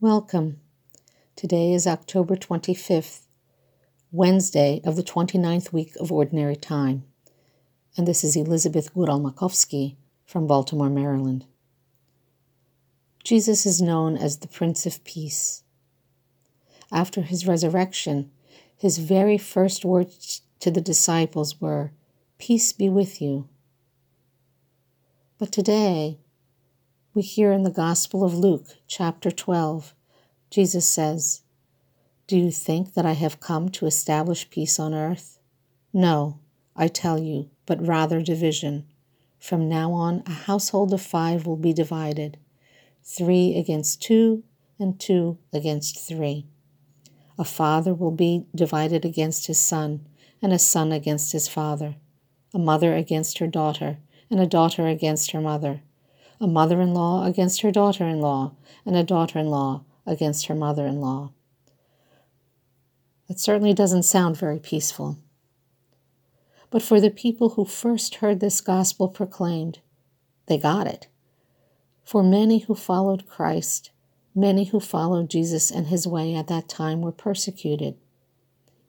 Welcome. Today is October 25th, Wednesday of the 29th week of Ordinary Time, and this is Elizabeth Goral Makowski from Baltimore, Maryland. Jesus is known as the Prince of Peace. After his resurrection, his very first words to the disciples were, Peace be with you. But today, we hear in the Gospel of Luke, chapter 12, Jesus says, Do you think that I have come to establish peace on earth? No, I tell you, but rather division. From now on, a household of five will be divided three against two, and two against three. A father will be divided against his son, and a son against his father, a mother against her daughter, and a daughter against her mother a mother in law against her daughter in law, and a daughter in law against her mother in law. It certainly doesn't sound very peaceful. But for the people who first heard this gospel proclaimed, they got it. For many who followed Christ, many who followed Jesus and his way at that time were persecuted,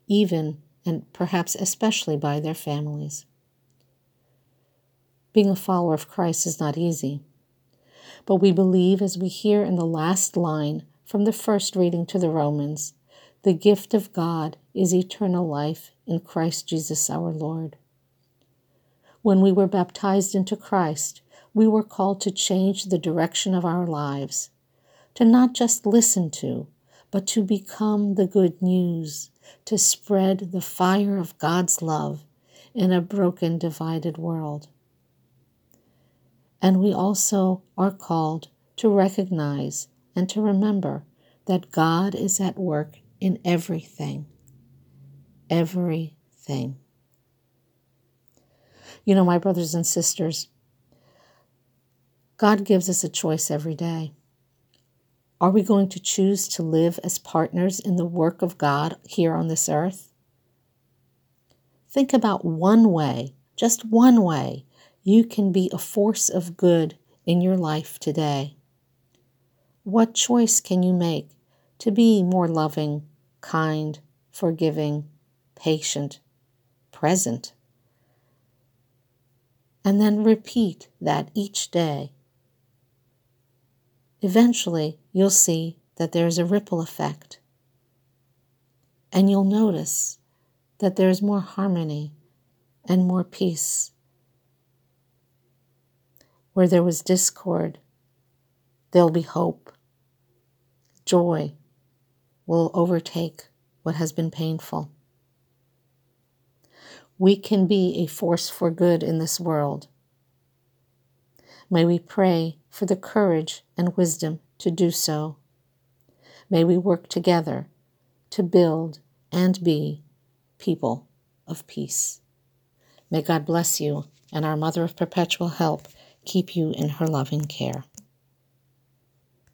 even and perhaps especially by their families. Being a follower of Christ is not easy. But we believe, as we hear in the last line from the first reading to the Romans, the gift of God is eternal life in Christ Jesus our Lord. When we were baptized into Christ, we were called to change the direction of our lives, to not just listen to, but to become the good news, to spread the fire of God's love in a broken, divided world. And we also are called to recognize and to remember that God is at work in everything. Everything. You know, my brothers and sisters, God gives us a choice every day. Are we going to choose to live as partners in the work of God here on this earth? Think about one way, just one way, you can be a force of good in your life today. What choice can you make to be more loving, kind, forgiving, patient, present? And then repeat that each day. Eventually, you'll see that there's a ripple effect. And you'll notice that there's more harmony and more peace where there was discord, there'll be hope. Joy will overtake what has been painful. We can be a force for good in this world. May we pray for the courage and wisdom to do so. May we work together to build and be people of peace. May God bless you and our Mother of Perpetual Help keep you in her loving care.